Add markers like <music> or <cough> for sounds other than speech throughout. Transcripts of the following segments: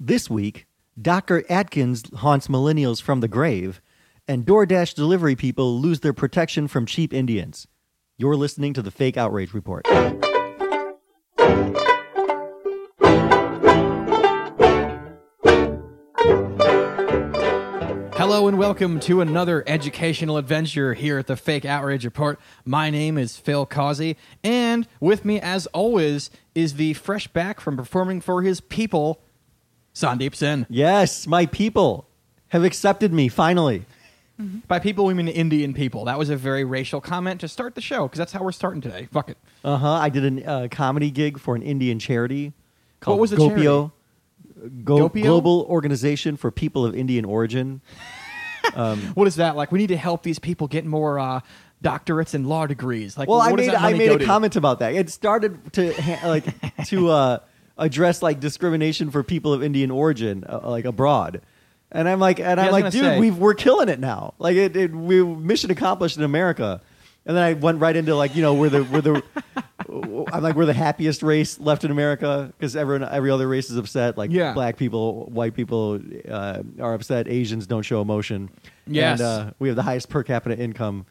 This week, Dr. Atkins haunts millennials from the grave, and DoorDash delivery people lose their protection from cheap Indians. You're listening to the Fake Outrage Report. Hello and welcome to another educational adventure here at the Fake Outrage Report. My name is Phil Causey, and with me, as always, is the fresh back from performing for his people, Sandeep Sen. Yes, my people have accepted me finally. By people, we mean Indian people. That was a very racial comment to start the show because that's how we're starting today. Fuck it. Uh huh. I did a uh, comedy gig for an Indian charity called What was the Gopio, Go- Gopio? Global Organization for People of Indian Origin. <laughs> What is that like? We need to help these people get more uh, doctorates and law degrees. Like, Well, what I does made that I money made go a to? comment about that. It started to ha- like to uh, <laughs> address like discrimination for people of Indian origin, uh, like abroad. And I'm like, and I'm like, dude, say. we've, we're killing it now. Like it, it, we mission accomplished in America. And then I went right into like, you know, we're the we're the I'm like we're the happiest race left in America because everyone every other race is upset. Like Yeah. black people, white people uh, are upset. Asians don't show emotion. Yes. And uh, we have the highest per capita income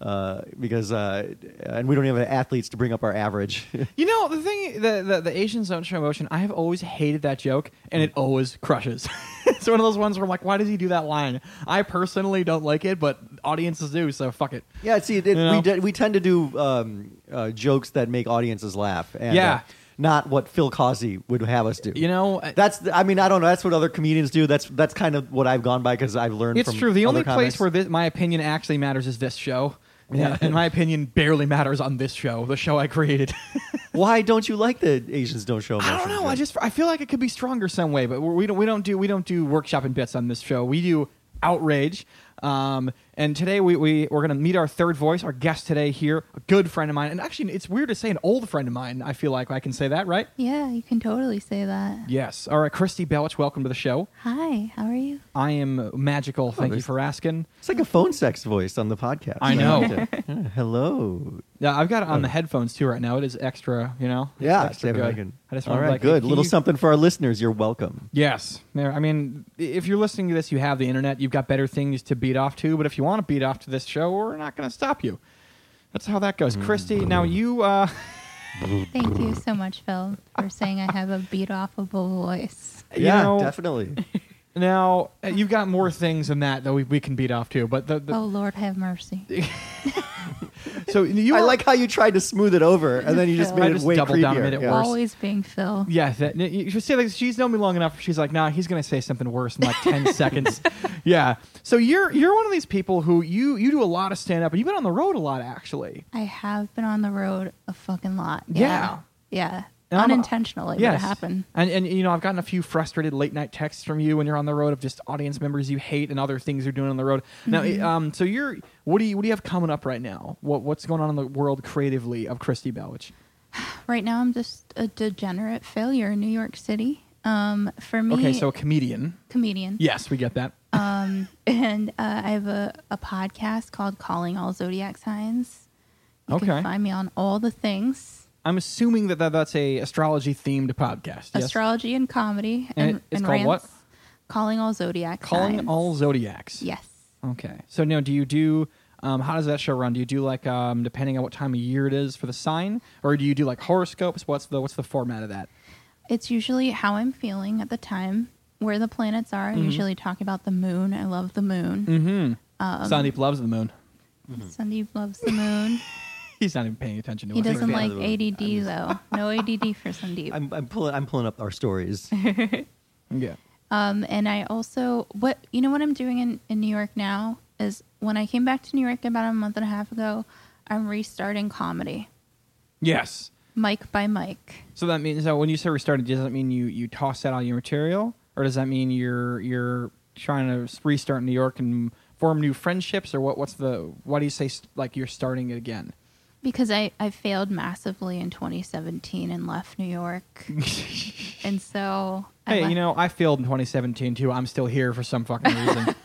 uh, because uh, and we don't even have athletes to bring up our average. <laughs> You know, the thing, the, the, the Asians don't show emotion. I have always hated that joke, and it always crushes. <laughs> it's one of those ones where I'm like, why does he do that line? I personally don't like it, but audiences do, so fuck it. yeah, see, it, You know? we de- we tend to do um, uh, jokes that make audiences laugh, and Yeah. uh, not what Phil Causey would have us do. You know, That's I mean I don't know. That's what other comedians do. That's that's kind of what I've gone by because I've learned. it's true. The only place where this, my opinion actually matters is this show. Yeah. in my opinion barely matters on this show, the show I created. <laughs> why don't you like the Asians don't show? I don't know. I just I feel like it could be stronger some way, but we don't we don't do we don't do workshop and bits on this show. We do outrage. Um, and today we, we we're gonna meet our third voice, our guest today here, a good friend of mine, and actually it's weird to say an old friend of mine. I feel like I can say that, right? Yeah, you can totally say that. Yes. All right, Kristy Belich, welcome to the show. Hi, how are you? I am magical. Oh, Thank you there's- for asking. It's like a phone sex voice on the podcast. I know. Yeah, <laughs> hello. Yeah, I've got it on the headphones too right now. It is extra, you know. It's Yeah, extra see good. can- I just all want right, to like good. can little you- something for our listeners. You're welcome. Yes. There. I mean, if you're listening to this, you have the internet. You've got better things to beat off to. But if you want to beat off to this show, we're not going to stop you. That's how that goes. Kristy, now you. Uh, <laughs> Thank you so much, Phil, for saying I have a beat offable voice. you yeah, know, definitely. <laughs> Now uh, you've got more things than that that we, we can beat off to. But the, the Oh Lord, have mercy. <laughs> so you. I are- like how you tried to smooth it over, and then you just I made it just way doubled down and made it Yeah. worse. Always being Phil. Yeah, that, you should say like she's known me long enough. She's like, nah, he's gonna say something worse in like ten <laughs> seconds. Yeah. So you're you're one of these people who you you do a lot of stand up, and you've been on the road a lot actually. I have been on the road a fucking lot. Yeah. Yeah. And Unintentionally, Yes. it happened. And and you know, I've gotten a few frustrated late night texts from you when you're on the road of just audience members you hate and other things you're doing on the road. Now, Mm-hmm. um, so you're what do you what do you have coming up right now? What what's going on in the world creatively of Kristy Belich? <sighs> Right now, I'm just a degenerate failure in New York City. Um, for me, Okay, so a comedian. comedian. Yes, we get that. <laughs> Um, and uh, I have a, a podcast called Calling All Zodiac Signs. You Okay. can find me on all the things. I'm assuming that, that that's a astrology themed podcast. Yes? astrology and comedy And and, it- it's and called what? rants. Calling all zodiac Calling signs. all zodiacs. Yes. Okay. So now, do you do? Um, how does that show run? Do you do like um, depending on what time of year it is for the sign, or do you do like horoscopes? What's the what's the format of that? It's usually how I'm feeling at the time, where the planets are. I usually talk about the moon. I love the moon. Mm-hmm. Sandeep loves the moon. Sandeep loves the moon. <laughs> <laughs> He's not even paying attention to he us. doesn't fan like of the moon. ADD though. No ADD for Sandeep. I'm, I'm pulling. I'm pulling up our stories. <laughs> Yeah. Um, and I also what you know what I'm doing in, in New York now is when I came back to New York about a month and a half ago, I'm restarting comedy, Yes. mic by mic. So that means that when you say restarted, does that mean you you toss out all your material, or does that mean you're you're trying to restart New York and form new friendships, or what? What's the why do you say st- like you're starting it again? Because I, I failed massively in 2017 and left New York. <laughs> and so. Hey, left- you know, I failed in 2017 too. I'm still here for some fucking <laughs> reason.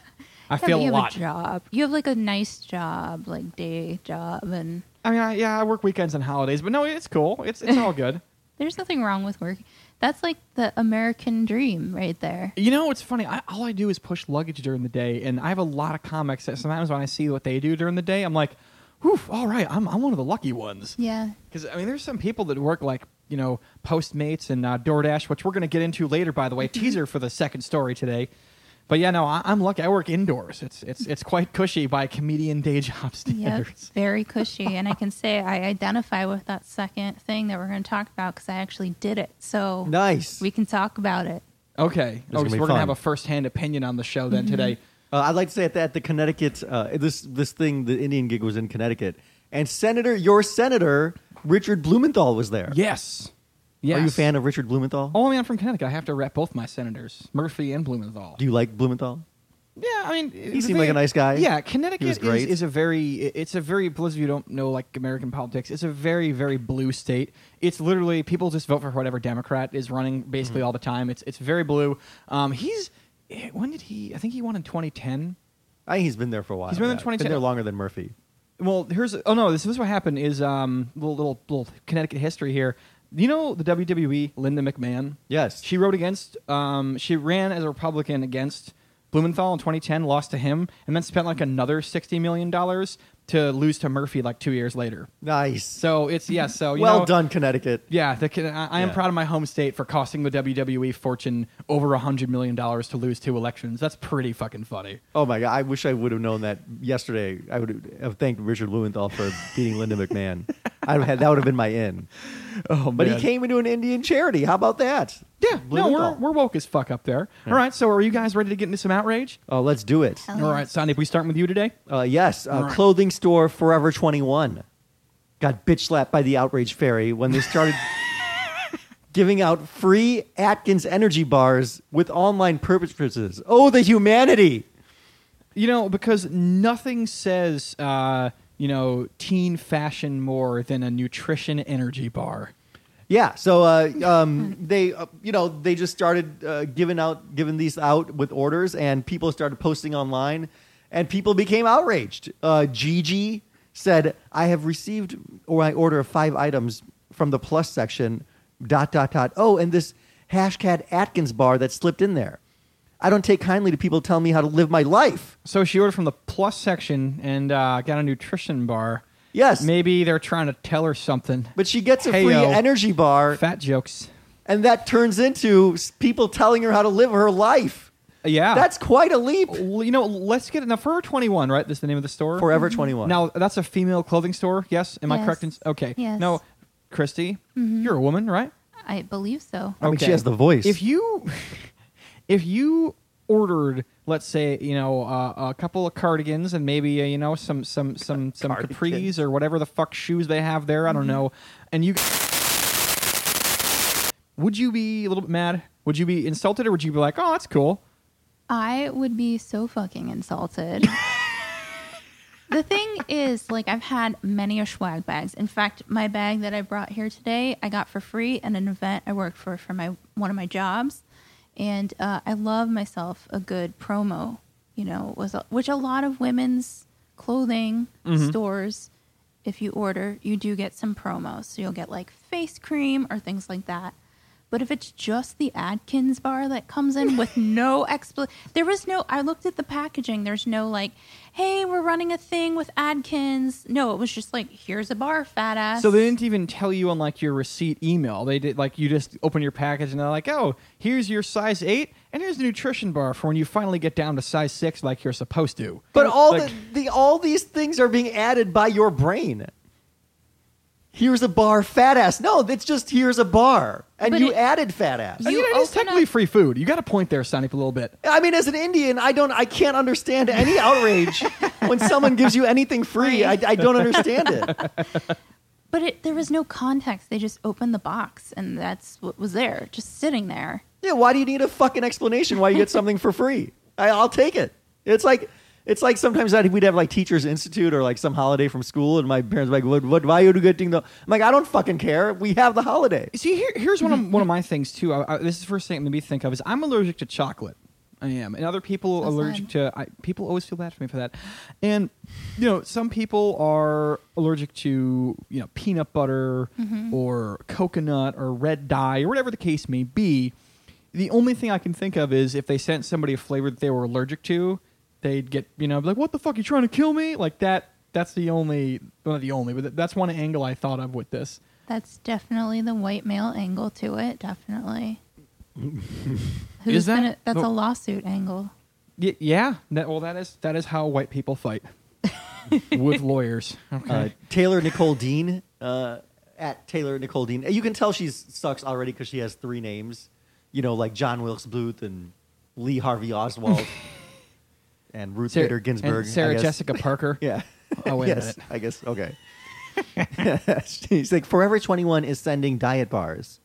I Yeah, fail a you lot. have a job. You have like a nice job, like day job, and I mean, I, yeah, I work weekends and holidays, but no, it's cool. It's it's all good. <laughs> There's nothing wrong with work. That's like the American dream right there. You know, it's funny. I, all I do is push luggage during the day, and I have a lot of comics that sometimes when I see what they do during the day, I'm like, whew, all right, I'm, I'm one of the lucky ones. Yeah. Because, I mean, there's some people that work like, you know, Postmates and uh, DoorDash, which we're going to get into later, by the way. <laughs> Teaser for the second story today. But yeah, no, I, I'm lucky. I work indoors. It's it's it's quite cushy by comedian day job <laughs> Yep. standards. Very cushy. and I <laughs> can say I identify with that second thing that we're going to talk about because I actually did it. So Nice. we can talk about it. Okay. gonna Oh, be so we're gonna have a first-hand opinion on the show then today. Uh, I'd like to say at that the Connecticut uh, this this thing the Indian gig was in Connecticut, and Senator your Senator Richard Blumenthal was there. Yes. Yes. Are you a fan of Richard Blumenthal? Oh, I mean, I'm from Connecticut. I have to rep both my senators, Murphy and Blumenthal. Do you like Blumenthal? Yeah, I mean, He seemed like a nice guy. Yeah, Connecticut is, is a very. It's a very. For those of you who don't know like American politics, it's a very very blue state. It's literally people just vote for whatever Democrat is running basically Mm-hmm. all the time. It's it's very blue. Um, he's when did he? I think he won in 2010. I think he's been there for a while. He's been there yeah. 2010. Been there longer than Murphy. Well, here's oh no, this, this is what happened. Is um little little little Connecticut history here. You know the WWE Linda McMahon. Yes. She wrote against. Um, she ran as a Republican against Blumenthal in 2010, lost to him, and then spent like another 60 million dollars to lose to Murphy like two years later. Nice. So it's yes. So you well know, done, Connecticut. Yeah, the, I, I am Yeah. proud of my home state for costing the WWE fortune over a hundred million dollars to lose two elections. That's pretty fucking funny. Oh my god! I wish I would have known that yesterday. I would have thanked Richard Blumenthal for beating Linda McMahon. <laughs> I'd have had that would have been my in. Oh, But he came into an Indian charity. How about that? Yeah, no, we're, we're woke as fuck up there. All right, so are you guys ready to get into some outrage? Oh, let's do it. Hell All right, Sandeep, we start with you today. Uh, yes, uh, right. clothing store Forever 21 got bitch slapped by the outrage fairy when they started <laughs> giving out free Atkins energy bars with online purposes. Oh, the humanity! You know, because nothing says, uh, you know, teen fashion more than a nutrition energy bar. Yeah, so uh, um, they, uh, you know, they just started uh, giving out, giving these out with orders, and people started posting online, and people became outraged. Uh, Gigi said, "I have received or I order five items from the plus section." Dot dot dot. Oh, and this hashtag Atkins bar that slipped in there. I don't take kindly to people telling me how to live my life. So she ordered from the plus section and uh, got a nutrition bar. Yes, Maybe they're trying to tell her something. but she gets a Hey, free energy bar, Fat jokes. and that turns into s- people telling her how to live her life. Yeah. That's quite a leap. Well, you know, let's get it. Now, Forever 21, right? That's the name of the store? Forever 21. Now, that's a female clothing store, yes? Am I Yes. correct? In, okay. Yes. No, Kristy, you're a woman, right? I believe so. I mean, she has the voice. If you, <laughs> if you ordered, let's say, you know, uh, a couple of cardigans and maybe uh, you know some some some <laughs> some Cardigan. capris or whatever the fuck shoes they have there, I don't know, and you, would you be a little bit mad? Would you be insulted, or would you be like, oh, that's cool? I would be so fucking insulted. <laughs> the thing is, like, I've had many a swag bags. In fact, my bag that I brought here today, I got for free at an event I worked for for my one of my jobs, and uh, I love myself a good promo. You know, was which a lot of women's clothing stores, if you order, you do get some promos. So you'll get like face cream or things like that. But if it's just the Atkins bar that comes in with <laughs> no expl, there was no. I looked at the packaging. There's no like, hey, we're running a thing with Atkins. No, it was just like, here's a bar, fat ass. So they didn't even tell you on like your receipt email. They did like you just open your package and they're like, oh, here's your size eight, and here's the nutrition bar for when you finally get down to size six, like you're supposed to. but all Like- the, the all these things are being added by your brain. Here's a bar, fat ass. No, it's just here's a bar, and But you it- added fat ass. I You mean, it is open technically up- free food. You got a point there, Sonny, a little bit. I mean, as an Indian, I don't, I can't understand any outrage <laughs> when someone gives you anything free. I, I don't understand it. <laughs> but it, there was no context. They just opened the box, and that's what was there, just sitting there. Yeah, why do you need a fucking explanation why you get something for free? I, I'll take it. It's like it's like sometimes that we'd have like teachers institute or like some holiday from school, and my parents were like, "What? What? Why are you getting the?" I'm like, I don't fucking care. We have the holiday. See, here, here's one of one of my <laughs> things too. I, I, this is the first thing that made me think of is I'm allergic to chocolate. I am, and other people So allergic sad. to. I, people always feel bad for me for that, and you know, some people are allergic to you know peanut butter Mm-hmm. or coconut or red dye or whatever the case may be. The only thing I can think of is if they sent somebody a flavor that they were allergic to, they'd get you know like, "What the fuck? You trying to kill me?" Like that. That's the only, well, not the only, but that's one angle I thought of with this. That's definitely the white male angle to it. Definitely. <laughs> Who's Is that- gonna- that's a lawsuit angle. Y- yeah, that, well, that is that is how white people fight <laughs> with lawyers. Okay. Uh, Taylor Nicole Dean uh, at Taylor Nicole Dean. You can tell she sucks already because she has three names. You know, like John Wilkes Booth and Lee Harvey Oswald <laughs> and Ruth Sarah- Bader Ginsburg. and Sarah. Jessica Parker. <laughs> Yeah. Oh, wait a minute. I guess. Okay. <laughs> She's like Forever 21 is sending diet bars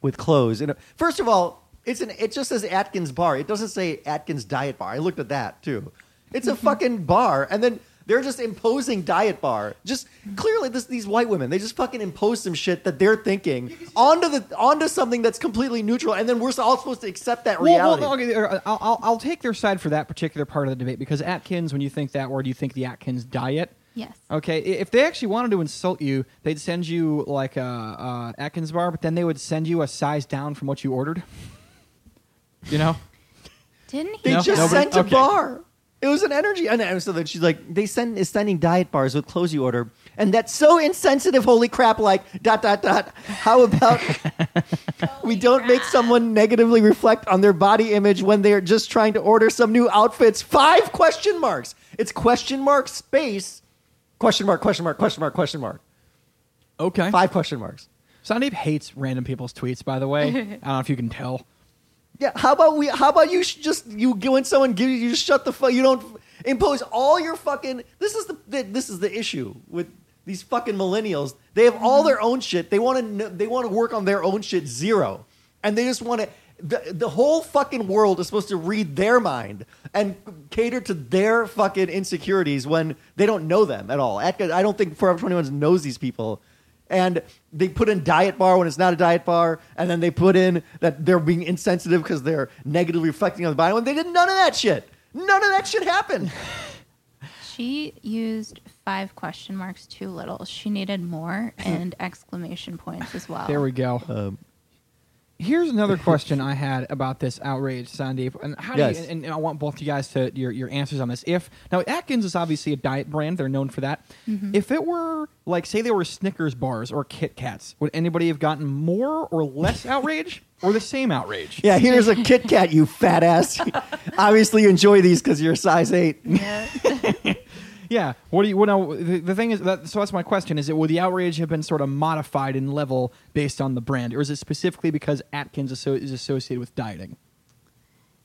with clothes. And uh, first of all, it's an it just says Atkins bar. It doesn't say Atkins diet bar. I looked at that too. It's a mm-hmm. fucking bar, and then they're just imposing diet bar. Just clearly, this these white women they just fucking impose some shit that they're thinking onto the onto something that's completely neutral, and then we're all supposed to accept that reality. well, okay, uh, I'll, I'll, I'll take their side for that particular part of the debate because Atkins, when you think that word, you think the Atkins diet. Yes. Okay, if they actually wanted to insult you, they'd send you like a, a Atkins bar, but then they would send you a size down from what you ordered. <laughs> You know? Didn't he? They No, just nobody? sent a Okay. bar. It was an energy, and and so then she's like, they send is sending diet bars with clothes you order, and that's so insensitive. Holy crap! Like dot dot dot. How about <laughs> we don't make someone negatively reflect on their body image when they're just trying to order some new outfits? Five question marks. It's question mark space question mark question mark question mark question mark. Okay. Five question marks. Sandeep hates random people's tweets, by the way. <laughs> I don't know if you can tell. Yeah, how about we? How about you sh- just you go when someone gives you, you just shut the fuck. You don't impose all your fucking. This is the, the this is the issue with these fucking millennials. They have all mm-hmm. their own shit. They want to they want to work on their own shit zero, and they just want to. The, the whole fucking world is supposed to read their mind and cater to their fucking insecurities when they don't know them at all. I don't think Forever 21 knows these people and they put in diet bar when it's not a diet bar, and then they put in that they're being insensitive because they're negatively reflecting on the body when they did none of that shit. None of that shit happened. <laughs> She used five question marks too little. She needed more <laughs> and exclamation points as well. There we go. Um, Here's another <laughs> question I had about this outrage, Sandeep, and how do you, and, and I want both of you guys to your your answers on this. If now Atkins is obviously a diet brand, they're known for that. Mm-hmm. If it were like say they were Snickers bars or Kit Kats, would anybody have gotten more or less outrage or the same outrage? yeah, here's a Kit Kat, you fat ass. <laughs> Obviously, you enjoy these because you're a size eight. Yeah. <laughs> Yeah. What do you? Well, no, the, the thing is that. So that's my question: Is it would the outrage have been sort of modified in level based on the brand, or is it specifically because Atkins asso- is associated with dieting?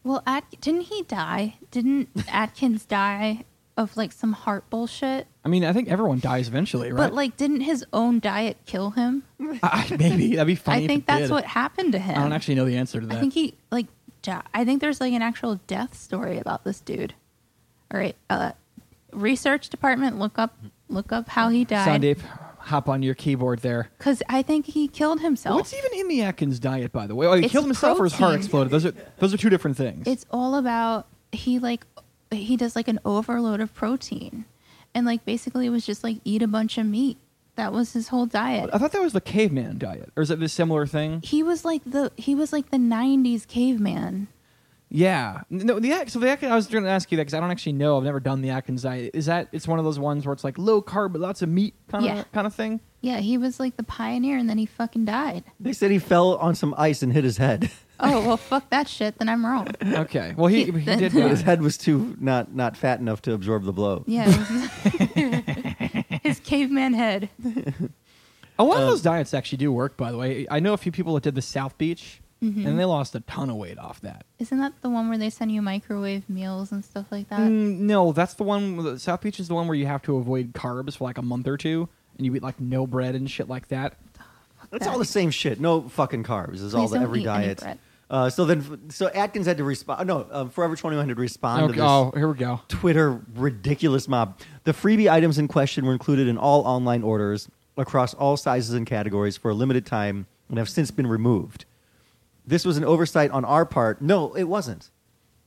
well, At- didn't he die? Didn't <laughs> Atkins die of like some heart bullshit? I mean, I think everyone dies eventually, right? But like, didn't his own diet kill him? <laughs> I, maybe that'd be funny. I think that's did. what happened to him. I don't actually know the answer to that. I think he like. di- I think there's like an actual death story about this dude. All right, uh, research department, look up, look up how he died. Sandeep, hop on your keyboard there. Because I think he killed himself. What's even in the Atkins diet, by the way? Oh, he It's killed himself or his heart protein. exploded. Those are those are two different things. It's all about he like he does like an overload of protein, and like basically it was just like eat a bunch of meat. That was his whole diet. I thought that was the caveman diet, or is it a similar thing? He was like the he was like the '90s caveman. Yeah. No, the At- so the Atkins. I was going to ask you that because I don't actually know. I've never done the Atkins diet. Is that it's one of those ones where it's like low carb but lots of meat kind of kind of thing? Yeah, he was like the pioneer, and then he fucking died. They said he fell on some ice and hit his head. <laughs> Oh well, fuck that shit. Then I'm wrong. Okay. Well, he, he <laughs> Then- did. his die. head was too not not fat enough to absorb the blow. Yeah, his, <laughs> his caveman head. A lot of um, those diets actually do work. By the way, I know a few people that did the South Beach, Mm-hmm. and they lost a ton of weight off that. Isn't that the one where they send you microwave meals and stuff like that? Mm, no, that's the one. South Beach is the one where you have to avoid carbs for like a month or two, and you eat like no bread and shit like that. That's that. all the same shit. No fucking carbs. Is all the every eat any diet. bread. Uh, so then, so Atkins had to respond. No, um, Forever 21 had to respond Okay, to this. oh, here we go. Twitter ridiculous mob. The freebie items in question were included in all online orders across all sizes and categories for a limited time and have since been removed. This was an oversight on our part. No, it wasn't.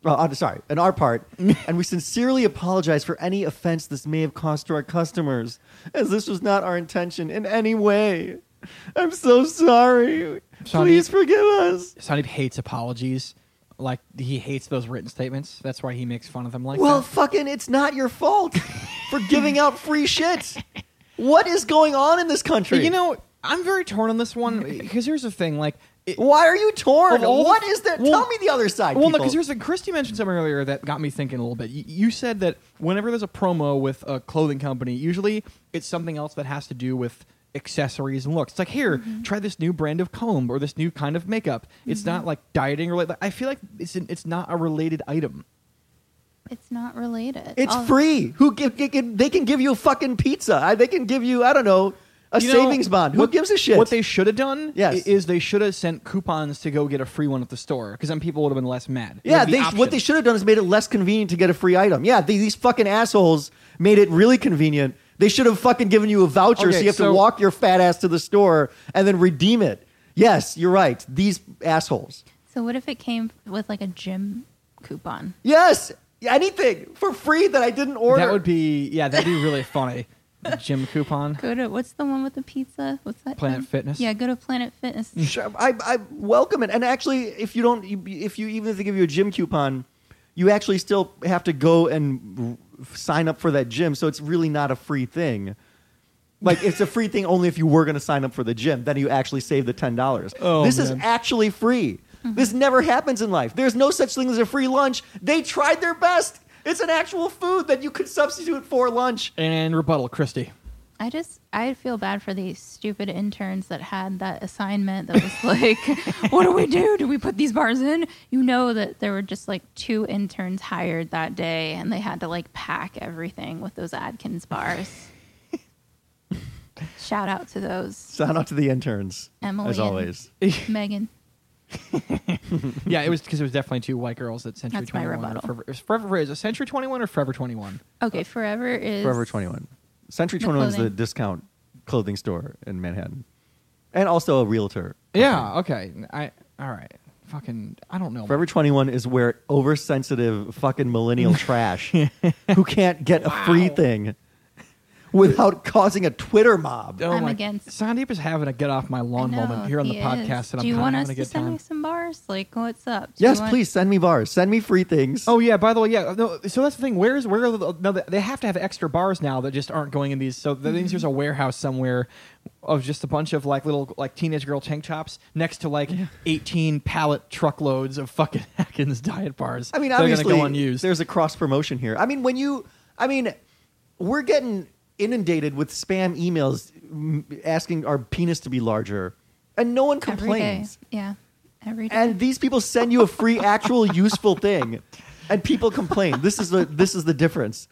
Well, I'm sorry, on our part, <laughs> and we sincerely apologize for any offense this may have caused to our customers, as this was not our intention in any way. I'm so sorry. Sonny- Please forgive us. Sandeep hates apologies. Like he hates those written statements. That's why he makes fun of them like Well, that. fucking, it's not your fault <laughs> for giving out free shit. What is going on in this country? You know, I'm very torn on this one because here's the thing. Like, why are you torn? All What is that? well- Tell me the other side. Well, no, because here's the Kristy mentioned something earlier that got me thinking a little bit. You, you said that whenever there's a promo with a clothing company, usually it's something else that has to do with accessories and looks. It's like here, mm-hmm. try this new brand of comb or this new kind of makeup. It's not mm-hmm. like dieting or like. I feel like it's an, it's not a related item. It's not related. It's All- free. Who give, gi- gi- they can give you a fucking pizza. I, they can give you I don't know a You know, savings bond. Who what- gives a shit? What they should have done Yes. i- is they should have sent coupons to go get a free one at the store because then people would have been less mad. It yeah, would be they, option. what they should have done is made it less convenient to get a free item. Yeah, they, these fucking assholes made it really convenient. They should have fucking given you a voucher so Okay, you have so- to walk your fat ass to the store and then redeem it. Yes, you're right. These assholes. So what if it came with like a gym coupon? Yes, anything for free that I didn't order. That would be yeah, that'd be really funny. The gym coupon. Go to what's the one with the pizza? What's that? Planet thing? Fitness? Yeah, go to Planet Fitness. Sure, I, I welcome it. And actually, if you don't, if you even if they give you a gym coupon, you actually still have to go and sign up for that gym. So it's really not a free thing. Like it's a free thing only if you were going to sign up for the gym. Then you actually save the ten dollars. Oh, this is actually free. This mm-hmm. never happens in life. There's no such thing as a free lunch. They tried their best. It's an actual food that you could substitute for lunch. And rebuttal, Kristy. I just I feel bad for these stupid interns that had that assignment that was <laughs> like, what do we do? Do we put these bars in? You know that there were just like two interns hired that day and they had to like pack everything with those Atkins bars. <laughs> Shout out to those. Shout out to the interns, Emily as and- always. Megan. <laughs> Yeah, it was because it was definitely two white girls at Century That's my 21. or rebuttal. Forever, is Forever is it Century 21 or Forever 21? Okay, Forever is Forever 21. Century The 21 is the clothing. discount clothing store in Manhattan. And also a realtor. Yeah. Okay. I. All right. Fucking. I don't know. Forever 21 is where oversensitive fucking millennial <laughs> trash who can't get a free Wow. thing without causing a Twitter mob. Oh I'm my- against- Sandeep is having a get off my lawn I know, moment here on the he podcast, is. and I'm Do you kind want of us having a to good send time. me some bars? Like, what's up? Do you Yes, want- please send me bars. Send me free things. Oh yeah. By the way, yeah. No. So that's the thing. Where is where? Are the, no, they have to have extra bars now that just aren't going in these. So that means there's a mm-hmm. warehouse somewhere of just a bunch of like little like teenage girl tank tops next to like 18 pallet truckloads of fucking <laughs> Atkins diet bars. I mean, that are obviously, gonna go unused. there's a cross promotion here. I mean, when you, I mean, we're getting inundated with spam emails asking our penis to be larger, and no one every day. complains. Yeah, every day. And these people send you a free, actual, <laughs> useful thing, and people complain. This is the this is the difference.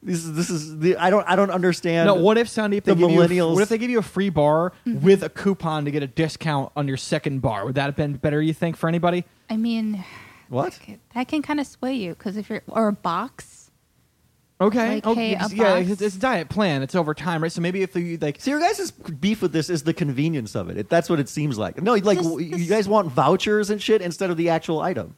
This is this is the I don't I don't understand. No, what if Sandeep they the give you millennials- what if they give you a free bar mm-hmm. with a coupon to get a discount on your second bar? Would that have been better? You think for anybody? I mean, What? that can kind of sway you because if you're or a box. Okay, Like, oh, hey, a it's- yeah, box. it's, it's a diet plan. It's over time, right? So maybe if you like, See, your guys' beef with this is the convenience of it. It- That's what it seems like. No, like This- w- you this- guys want vouchers and shit instead of the actual item.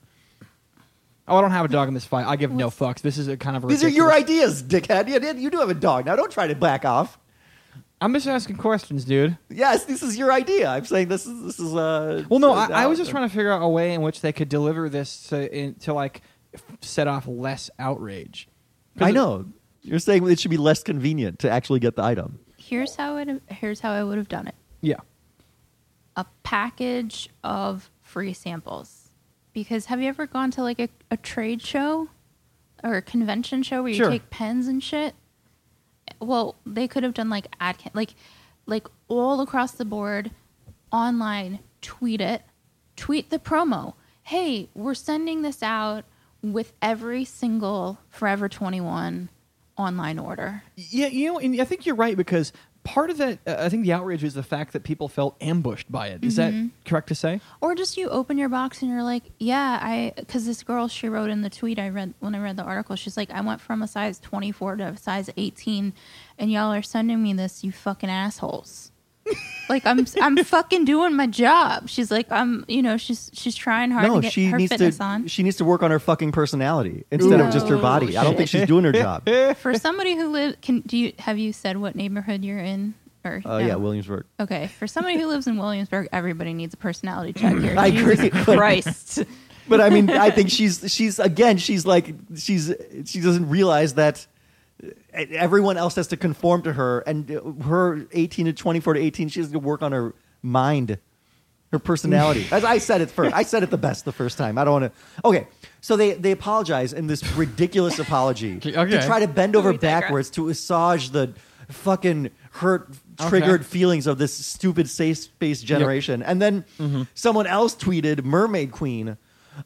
oh, I don't have a dog in this fight. I give no fucks. This is a kind of a These are your ridiculous- ideas, dickhead. You, you do have a dog now. Don't try to back off. I'm just asking questions, dude. Yes, this is your idea. I'm saying this is this is uh. Well, no, I, I was just trying to figure out a way in which they could deliver this to, in, to like f- set off less outrage. 'Cause I know. You're saying it should be less convenient to actually get the item. Here's how it. Here's how I would have done it. Yeah. A package of free samples. Because have you ever gone to like a, a trade show or a convention show where you Sure. take pens and shit? Well, they could have done like ad like like all across the board, online. Tweet it, tweet the promo. Hey, we're sending this out with every single Forever Twenty One online order. Yeah, you know, and I think you're right because part of that, uh, I think the outrage is the fact that people felt ambushed by it. Is that correct to say? Or just you open your box and you're like, yeah, I, because this girl, she wrote in the tweet I read when I read the article, she's like, I went from a size 24 to a size 18, and y'all are sending me this, you fucking assholes. Like I'm I'm fucking doing my job. She's like I'm you know she's she's trying hard no, to get she her needs fitness to. on. She needs to work on her fucking personality instead of just her Ooh, body. I don't think she's doing her job. <laughs> For somebody who lives, can do you have you said what neighborhood you're in? Or Uh, no? Yeah, Williamsburg. Okay, for somebody who lives in Williamsburg, everybody needs a personality <laughs> check here. I Jesus agree, Christ. But I mean, I think <laughs> she's she's again, she's like she's she doesn't realize that everyone else has to conform to her, and her eighteen to twenty four to eighteen, she has to work on her mind, her personality. <laughs> As I said it first, I said it the best the first time. I don't want to. Okay, so they they apologize in this ridiculous apology <laughs> to try to bend over backwards to assuage the fucking hurt triggered Okay. feelings of this stupid safe space generation. And then Mm-hmm. someone else tweeted, Mermaid Queen,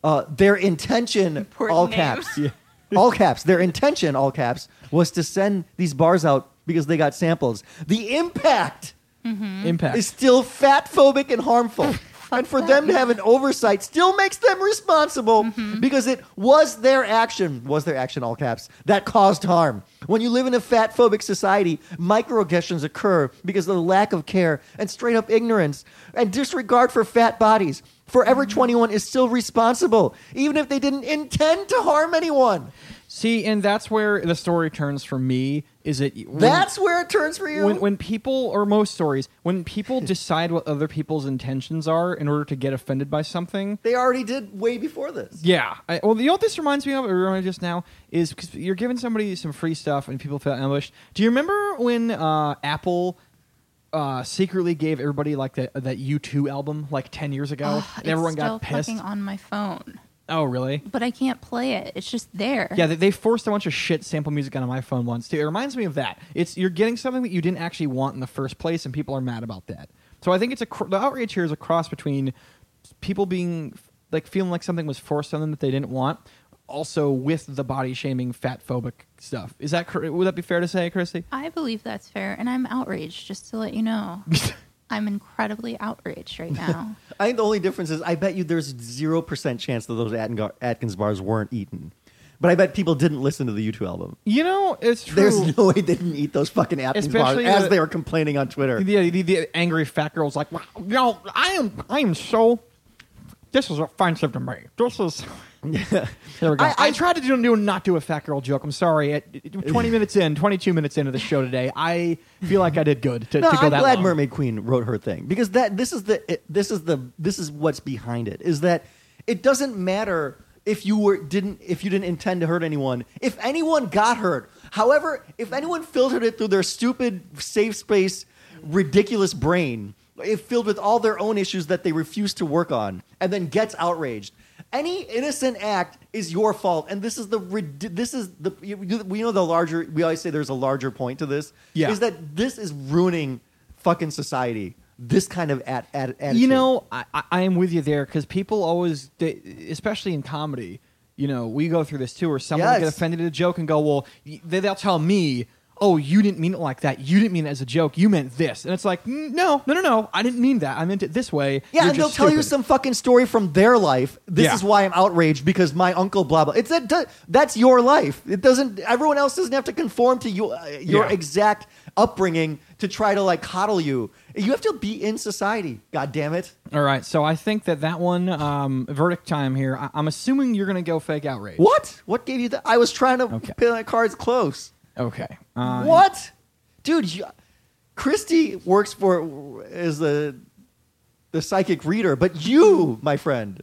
uh, their intention, Important all name. caps, <laughs> <laughs> all caps, their intention, all caps, was to send these bars out because they got samples. The impact mm-hmm. Impact. is still fat phobic and harmful. <laughs> and for that. them to have an oversight still makes them responsible mm-hmm. because it was their action, was their action, all caps, that caused harm. When you live in a fat phobic society, microaggressions occur because of the lack of care and straight up ignorance and disregard for fat bodies. Forever 21 is still responsible, even if they didn't intend to harm anyone. See, and that's where the story turns for me. Is it when- That's where it turns for you. when when people or most stories when people <laughs> decide what other people's intentions are in order to get offended by something they already did way before this. yeah I, well you know what this reminds me of it reminded me just now is because you're giving somebody some free stuff and people feel ambushed do you remember when uh, apple uh, secretly gave everybody like that that U2 album like 10 years ago Ugh, and everyone got pissed fucking on my phone, oh really but I can't play it. It's just there. Yeah, they, they forced a bunch of shit sample music onto my phone once too. It reminds me of that. It's you're getting something that you didn't actually want in the first place, and people are mad about that. So I think it's a cr- the outrage here is a cross between people being like feeling like something was forced on them that they didn't want, also with the body shaming, fat phobic stuff. Is that cor- would that be fair to say, Kristy? I believe that's fair, and I'm outraged. Just to let you know, <laughs> I'm incredibly outraged right now. <laughs> I think the only difference is I bet you there's zero percent chance that those Atkin- Atkins bars weren't eaten, but I bet people didn't listen to the U2 album. You know, it's true. There's no way they didn't eat those fucking Atkins Especially bars as the- they were complaining on Twitter. the, the, the angry fat girl's like, wow, you know, I am, I am so. This is offensive to me. This is. <laughs> There we go. I- I, tried to do, do not do a fat girl joke. I'm sorry. At 20 <laughs> minutes in, 22 minutes into the show today, I feel like I did good to, no, to go I'm that glad long. Mermaid Queen wrote her thing because that this is the it, this is the this is what's behind it is that it doesn't matter if you were didn't if you didn't intend to hurt anyone if anyone got hurt however if anyone filtered it through their stupid safe space ridiculous brain if filled with all their own issues that they refuse to work on and then gets outraged any innocent act is your fault. And this is the this is the we know the larger we always say there's a larger point to this Yeah. is that this is ruining fucking society. This kind of at, at, attitude. You know, I, I- am with you there because people always, they, especially in comedy, you know, we go through this too, where someone will get offended at a joke and go, well, they, they'll tell me, oh, you didn't mean it like that. You didn't mean it as a joke. You meant this. And it's like, "Mm, no, no, no, no. I didn't mean that. I meant it this way. yeah, You're and they'll just tell you stupid." some fucking story from their life. This Yeah. is why I'm outraged because my uncle blah blah. It's that that's your life. It doesn't. Everyone else doesn't have to conform to you, uh, your Yeah. exact upbringing to try to like coddle you. You have to be in society. God damn it. All right, so I think that that one um, verdict time here. I- I'm assuming you're going to go fake outrage. What? What gave you that? I was trying to Okay. play my cards close. Okay. Uh, what, dude? You, Christy works for is the the psychic reader, but you, my friend,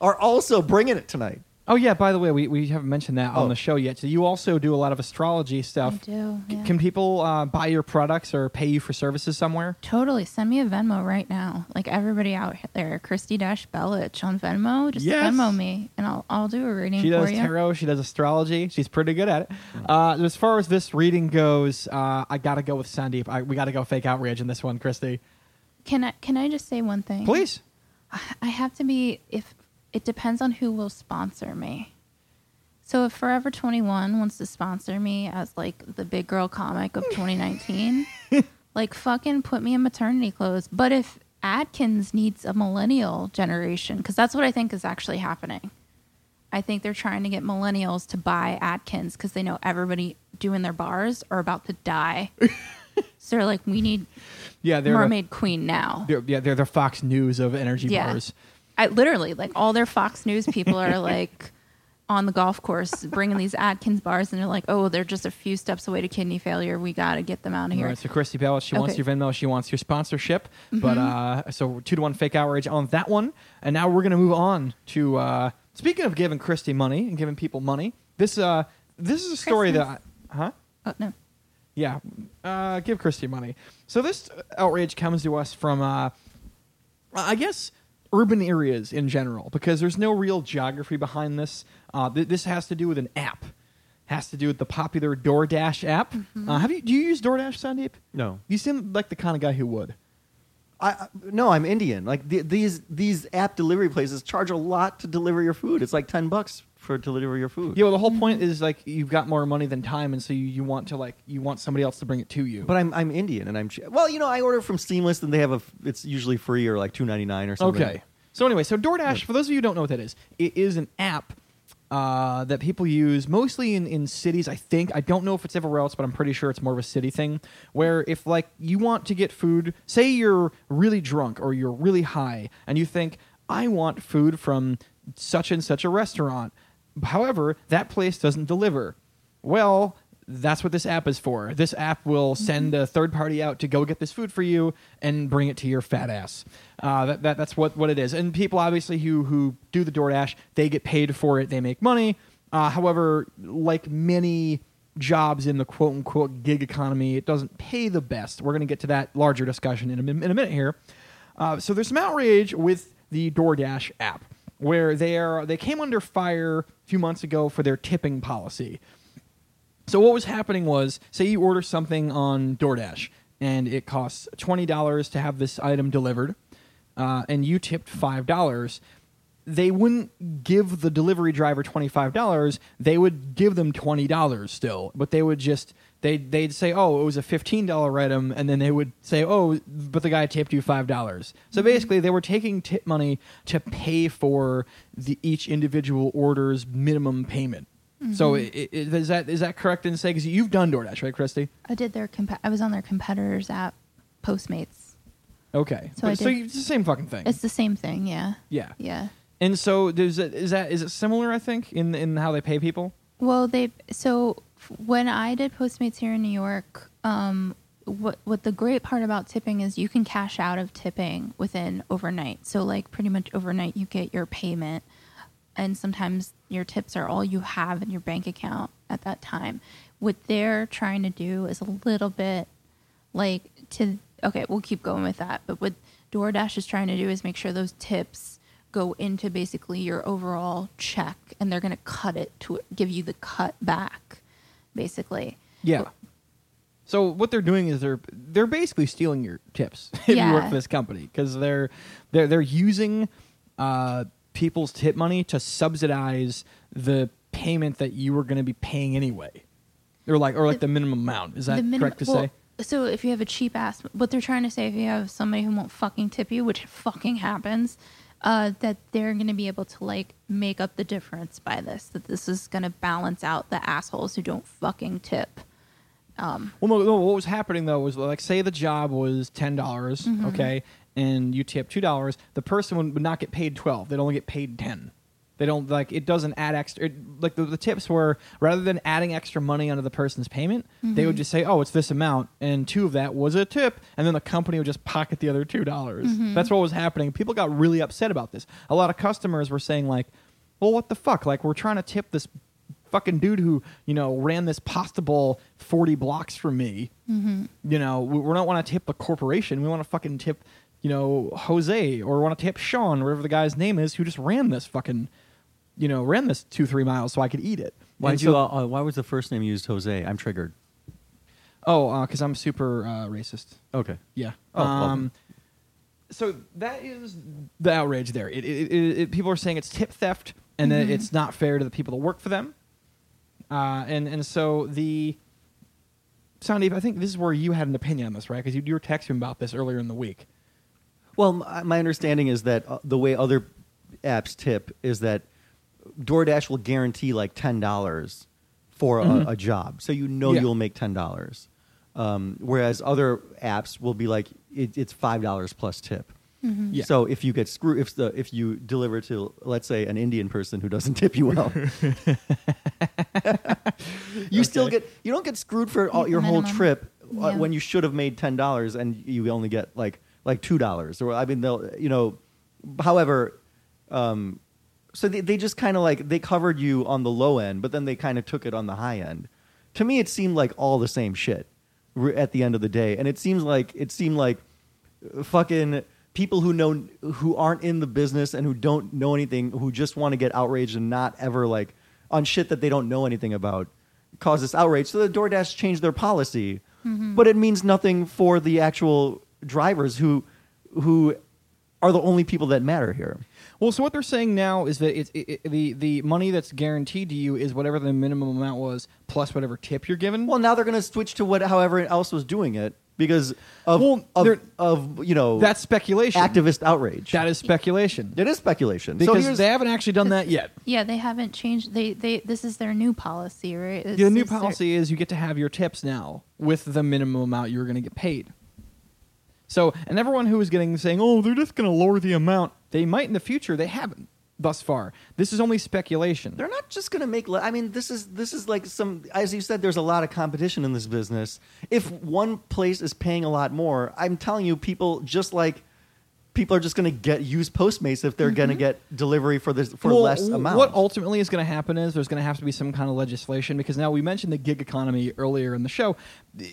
are also bringing it tonight. Oh yeah. By the way, we, we haven't mentioned that Oh. on the show yet. So you also do a lot of astrology stuff. I stuff. do. C- yeah. Can people uh, buy your products or pay you for services somewhere? Totally. Send me a Venmo right now. Like everybody out there, Kristy Dash Belich on Venmo. Just Yes. Venmo me, and I'll I'll do a reading She for does you. tarot. She does astrology. She's pretty good at it. Uh, as far as this reading goes, uh, I gotta go with Sandeep. I, we gotta go fake outrage in this one, Kristy. Can I can I just say one thing? Please. I have to be if it depends on who will sponsor me. So if Forever 21 wants to sponsor me as like the big girl comic of 2019, <laughs> like fucking put me in maternity clothes. But if Atkins needs a millennial generation, because that's what I think is actually happening. I think they're trying to get millennials to buy Atkins because they know everybody doing their bars are about to die. <laughs> so they're like, we need Yeah, they're the- Mermaid Queen now. they're, yeah, they're the Fox News of energy Yeah. bars. I literally like all their Fox News people are like <laughs> on the golf course bringing these Atkins bars, and they're like, oh, they're just a few steps away to kidney failure. We got to get them out of here. right, so Kristy Bell, she wants Okay. Mm-hmm. your Venmo, she wants your sponsorship. But uh, so two to one fake outrage on that one, and now we're gonna move on to uh, speaking of giving Kristy money and giving people money. This uh, this is a story that, I, huh? Oh no, Yeah, uh, give Kristy money. So this outrage comes to us from, uh, I guess, urban areas in general, because there's no real geography behind this. Uh, th- this has to do with an app. Has to do with the popular DoorDash app. Uh, have you? Do you use DoorDash, Sandeep? No. You seem like the kind of guy who would. I, no, I'm Indian. Like the, these these app delivery places charge a lot to deliver your food. It's like ten bucks for to deliver your food. Yeah, well, the whole point is like you've got more money than time, and so you, you want to like you want somebody else to bring it to you. But I'm I'm Indian and I'm well, you know, I order from Seamless and they have a it's usually free or like two ninety nine or something. Okay. So anyway, so DoorDash, for those of you who don't know what that is, it is an app uh, that people use mostly in, in cities. I think I don't know if it's everywhere else, but I'm pretty sure it's more of a city thing. Where if like you want to get food, say you're really drunk or you're really high, and you think I want food from such and such a restaurant. However, that place doesn't deliver. Well, that's what this app is for. This app will send a third party out to go get this food for you and bring it to your fat ass. Uh, that, that, that's what, what it is. And people obviously who, who do the DoorDash, they get paid for it, they make money. Uh, however, like many jobs in the quote unquote gig economy, it doesn't pay the best. We're going to get to that larger discussion in a, in a minute here. Uh, so there's some outrage with the DoorDash app where they are they came under fire a few months ago for their tipping policy. So what was happening was, say you order something on DoorDash and it costs twenty dollars to have this item delivered, uh, and you tipped five dollars. They wouldn't give the delivery driver twenty five dollars. They would give them twenty dollars still, but they would just they they'd say, oh, it was a fifteen dollar item, and then they would say, oh, but the guy tipped you five dollars. So basically, they were taking tip money to pay for the each individual order's minimum payment. So i i is that is that correct in saying? Because you've done DoorDash, right, Kristy? I did their. Compa- I was on their competitors app, Postmates. Okay, So I But- so did- you- it's the same fucking thing. It's the same thing. Yeah. yeah. Yeah. And so there's a, is that is it similar? I think in in how they pay people. Well, they so f- when I did Postmates here in New York, um, what what the great part about tipping is you can cash out of tipping within overnight. So like pretty much overnight, you get your payment, and sometimes your tips are all you have in your bank account at that time. What they're trying to do is a little bit like to okay, we'll keep going with that. But what DoorDash is trying to do is make sure those tips go into basically your overall check, and they're going to cut it to give you the cut back, basically. Yeah. So what they're doing is they're they're basically stealing your tips <laughs> if you work for this company because they're they're they're using uh, people's tip money to subsidize the payment that you were going to be paying anyway, or like or like the, The- minimum amount. Is that minim- correct to well, say? So if you have a cheap ass, what they're trying to say, if you have somebody who won't fucking tip you, which fucking happens, uh, that they're going to be able to like make up the difference by this. That this is going to balance out the assholes who don't fucking tip. Um, Well, no, no, what was happening though was like, say the job was ten dollars, Mm-hmm. okay, and you tip two dollars, the person would, not get paid twelve; they'd only get paid ten. They don't like it doesn't add extra. It, like the, the tips were rather than adding extra money onto the person's payment, they Mm-hmm. would just say, "Oh, it's this amount," and two of that was a tip, and then the company would just pocket the other two dollars. Mm-hmm. That's what was happening. People got really upset about this. A lot of customers were saying like, "Well, what the fuck? Like, we're trying to tip this." Fucking dude who you know ran this pasta bowl forty blocks from me, you know, we, we don't want to tip the corporation. We want to fucking tip, you know, Jose or want to tip Sean, whatever the guy's name is, who just ran this fucking, you know, ran this two three miles so I could eat it. Why did you? so- Uh, uh, why was the first name used Jose? I'm triggered. oh, because I'm super uh, racist. Okay. Yeah. Oh, um, so that is the outrage there. It, it, it, it, people are saying it's tip theft and that it's not fair to the people that work for them. Uh, and and so the Sandeep, I think this is where you had an opinion on this, right? Because you, you were texting about this earlier in the week. Well, my my understanding is that uh, the way other apps tip is that DoorDash will guarantee like ten dollars for a, Mhm. a job, so you know Yeah. you'll make ten dollars. Um, whereas other apps will be like it, it's five dollars plus tip. Yeah. So if you get screwed, if the if you deliver to let's say an Indian person who doesn't <laughs> tip you well, <laughs> you still get you don't get screwed for all, The your whole minimum. trip uh, when you should have made ten dollars and you only get like like two dollars or I mean they'll you know, however, um, so they they just kind of like they covered you on the low end, but then they kind of took it on the high end. To me, it seemed like all the same shit at the end of the day, and it seems like it seemed like fucking people who know who aren't in the business and who don't know anything who just want to get outraged and not ever like on shit that they don't know anything about cause this outrage. So the DoorDash changed their policy. But it means nothing for the actual drivers who who are the only people that matter here Well, so what they're saying now is that it's it, it- the the money that's guaranteed to you is whatever the minimum amount was plus whatever tip you're given. well now they're going to switch to what however else was doing it because of Well, of, of you know that's speculation. activist outrage That is speculation it is speculation so because here's- they haven't actually done that yet. Yeah, they haven't changed. They they this is their new policy, right? This The new is their- policy is you get to have your tips now with the minimum amount you're going to get paid. So, and everyone who is getting saying, "Oh, they're just going to lower the amount," they might in the future. They haven't thus far. This is only speculation. They're not just going to make. Le- I mean, this is this is like some. As you said, there's a lot of competition in this business. If one place is paying a lot more, I'm telling you, people just like people are just going to get use Postmates if they're going to mm-hmm. get delivery for this for Well, less amount. What ultimately is going to happen is there's going to have to be some kind of legislation because now we mentioned the gig economy earlier in the show.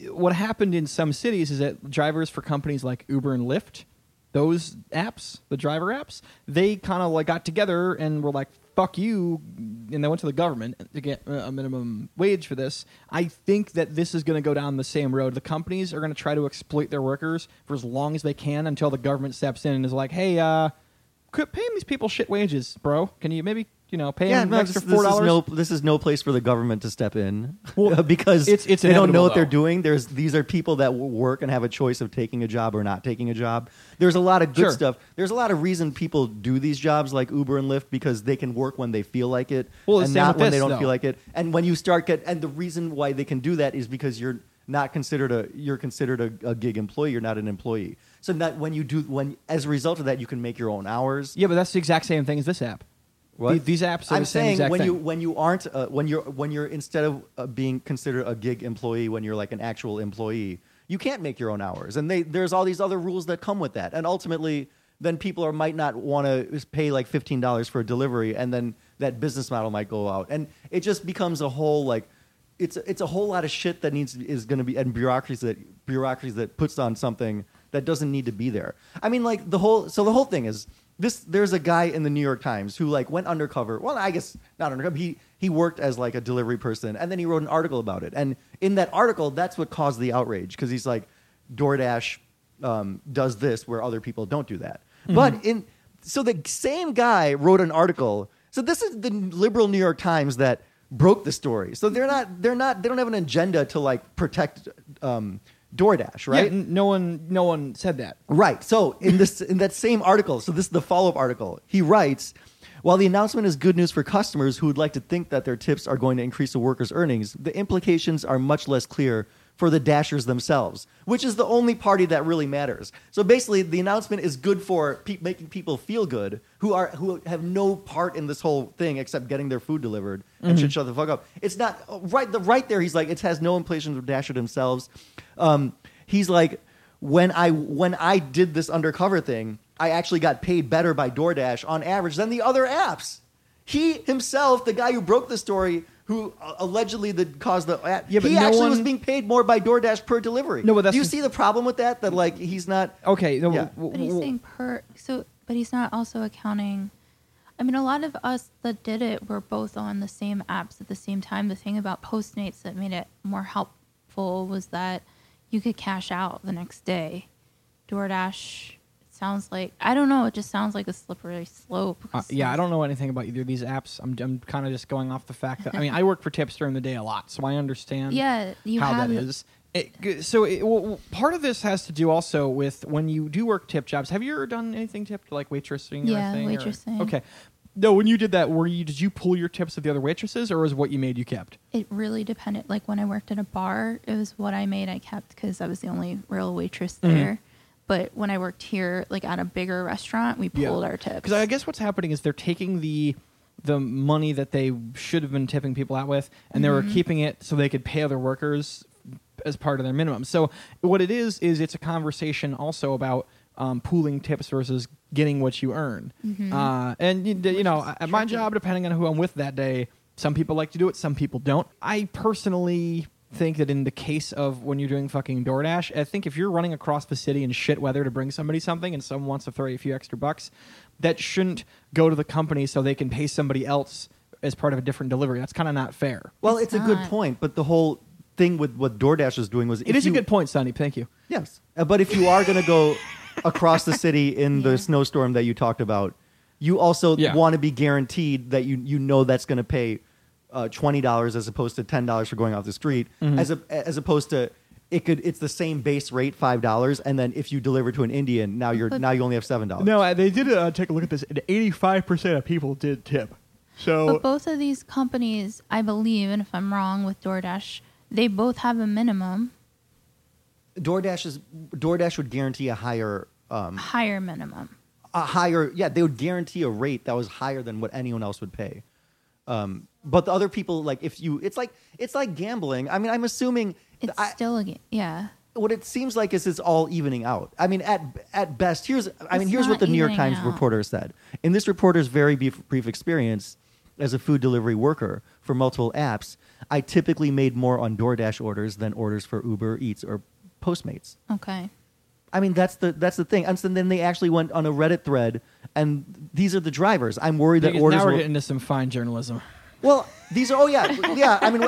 What happened in some cities is that drivers for companies like Uber and Lyft, those apps, the driver apps, they kind of like got together and were like, "Fuck you," and they went to the government to get a minimum wage for this. I think that this is going to go down the same road. The companies are going to try to exploit their workers for as long as they can until the government steps in and is like, "Hey, uh." quit paying these people shit wages, bro. Can you maybe you know pay yeah, them no, an extra this, four this is dollars? no this is no place for the government to step in <laughs> Well, because it's- it's they don't know what they're doing. There's these are people that work and have a choice of taking a job or not taking a job. There's a lot of good Sure. stuff. There's a lot of reason people do these jobs like Uber and Lyft because they can work when they feel like it Well, and not when this, they don't though. feel like it. And when you start get and the reason why they can do that is because you're not considered a you're considered a, a gig employee. You're not an employee. So that when you do when as a result of that you can make your own hours. Yeah, but that's the exact same thing as this app. What? The- these apps are I'm the same saying exact when thing. you when you aren't uh, when you're when you're instead of uh, being considered a gig employee when you're like an actual employee, you can't make your own hours, and they there's all these other rules that come with that, and ultimately then people are might not want to pay like fifteen dollars for a delivery, and then that business model might go out, and it just becomes a whole like. It's it's a whole lot of shit that needs is going to be and bureaucracy that bureaucracy that puts on something that doesn't need to be there. I mean, like the whole so the whole thing is this. There's a guy in the New York Times who like went undercover. Well, I guess not undercover. He he worked as like a delivery person, and then he wrote an article about it. And in that article, that's what caused the outrage because he's like, DoorDash um, does this where other people don't do that. But in so the same guy wrote an article. So this is the liberal New York Times that broke the story. So they're not they're not they don't have an agenda to like protect um, DoorDash, Yeah, right? n- no one, no one said that. Right. So in this in that same article, so this is the follow-up article. He writes, while the announcement is good news for customers who would like to think that their tips are going to increase a worker's earnings, the implications are much less clear for the dashers themselves, which is the only party that really matters. So basically, the announcement is good for pe- making people feel good who are who have no part in this whole thing except getting their food delivered and should shut the fuck up. It's not right. The right there, he's like, it has no implications for dasher themselves. Um, he's like, when I when I did this undercover thing, I actually got paid better by DoorDash on average than the other apps. He himself, the guy who broke the story, who uh, allegedly the caused the app, Yeah, but he no actually was being paid more by DoorDash per delivery. No, but that's do you the- see the problem with that? That like he's not. Okay, no, Yeah. But he's w- saying per so but he's not also accounting I mean a lot of us that did it were both on the same apps at the same time. The thing about Postmates that made it more helpful was that you could cash out the next day. DoorDash it sounds like I don't know, it just sounds like a slippery slope. Uh, yeah, I don't know anything about either of these apps. I'm, I'm kind of just going off the fact that I mean I work for tips during the day a lot, so I understand. <laughs> Yeah, you how have that is. It, so it, well, part of this has to do also with when you do work tip jobs. Have you ever done anything tipped like waitressing? or Yeah, anything, or- waitressing. okay. No, when you did that, were you did you pull your tips of the other waitresses, or was what you made you kept? It really depended. Like when I worked at a bar, it was what I made I kept because I was the only real waitress Mhm. there. But when I worked here, like at a bigger restaurant, we Yeah. our tips. Because I guess what's happening is they're taking the the money that they should have been tipping people out with, and they were Mhm. keeping it so they could pay other workers as part of their minimum. So what it is is it's a conversation also about um, pooling tips versus getting what you earn. Mhm. Uh, and you, you know, at my job, depending on who I'm with that day, some people like to do it, some people don't. I personally think that in the case of when you're doing fucking DoorDash, I think if you're running across the city in shit weather to bring somebody something and someone wants to throw you a few extra bucks, that shouldn't go to the company so they can pay somebody else as part of a different delivery. That's kind of not fair. Well, It's it's, a good not. point, but the whole thing with what DoorDash is doing was It if is a good point, Sonny. Thank you. Yes, Uh, but if you are going to go across the city in Yeah. the snowstorm that you talked about, you also Yeah. want to be guaranteed that you you know that's going to pay uh, twenty dollars as opposed to ten dollars for going off the street, Mhm. as a, as opposed to it could it's the same base rate five dollars, and then if you deliver to an Indian, now you're But- now you only have seven dollars. No, they did uh, take a look at this, and 85% of people did tip. So But both of these companies, I believe, and if I'm wrong with DoorDash, they both have a minimum, DoorDash is DoorDash would guarantee a higher um, higher minimum. a higher yeah they would guarantee a rate that was higher than what anyone else would pay um, but the other people like if you it's like it's like gambling i mean i'm assuming It's I, still a ga- yeah. what it seems like is it's all evening out i mean at at best here's i mean It's here's what the new york times out. reporter said in this reporter's very brief, brief experience as a food delivery worker for multiple apps i typically made more on doordash orders than orders for uber eats or postmates Okay. I mean, that's the that's the thing. And so then they actually went on a Reddit thread, and these are the drivers. I'm worried that orders. now we're will- getting into some fine journalism. Well, these are. Oh yeah, <laughs> yeah. I mean,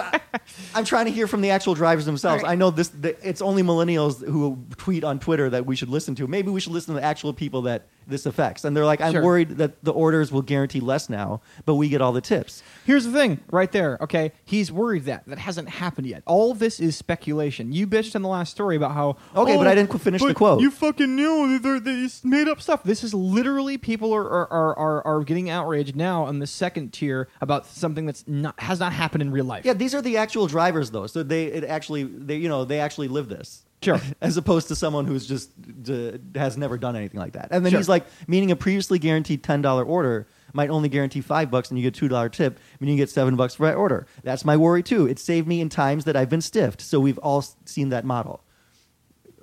I'm trying to hear from the actual drivers themselves. Right. I know this. The, it's only millennials who tweet on Twitter that we should listen to. Maybe we should listen to the actual people that this affects. And they're like, I'm Sure. worried that the orders will guarantee less now, but we get all the tips. Here's the thing, right there. Okay, he's worried that that hasn't happened yet. All this is speculation. You bitched in the last story about how. Okay, "Oh, but I didn't finish the quote." You fucking knew they're, they made up stuff. This is literally people are, are, are are getting outraged now on the second tier about something that's not has not happened in real life. Yeah, these are the actual drivers though. So they it actually they you know they actually live this. Sure. <laughs> As opposed to someone who's just d- has never done anything like that. And then Sure. he's like, meaning a previously guaranteed ten dollar order might only guarantee five bucks, and you get two dollar tip, meaning you get seven bucks for that order. That's my worry too. It saved me in times that I've been stiffed. So we've all s- seen that model.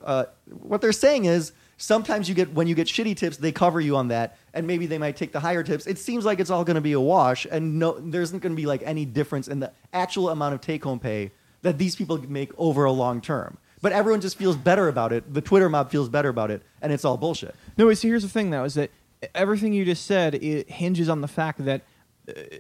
Uh, what they're saying is sometimes you get when you get shitty tips, they cover you on that, and maybe they might take the higher tips. It seems like it's all going to be a wash, and no, there isn't going to be like any difference in the actual amount of take home pay that these people make over a long term. But everyone just feels better about it. The Twitter mob feels better about it, and it's all bullshit. No, wait, see, here's the thing, though, is that everything you just said it hinges on the fact that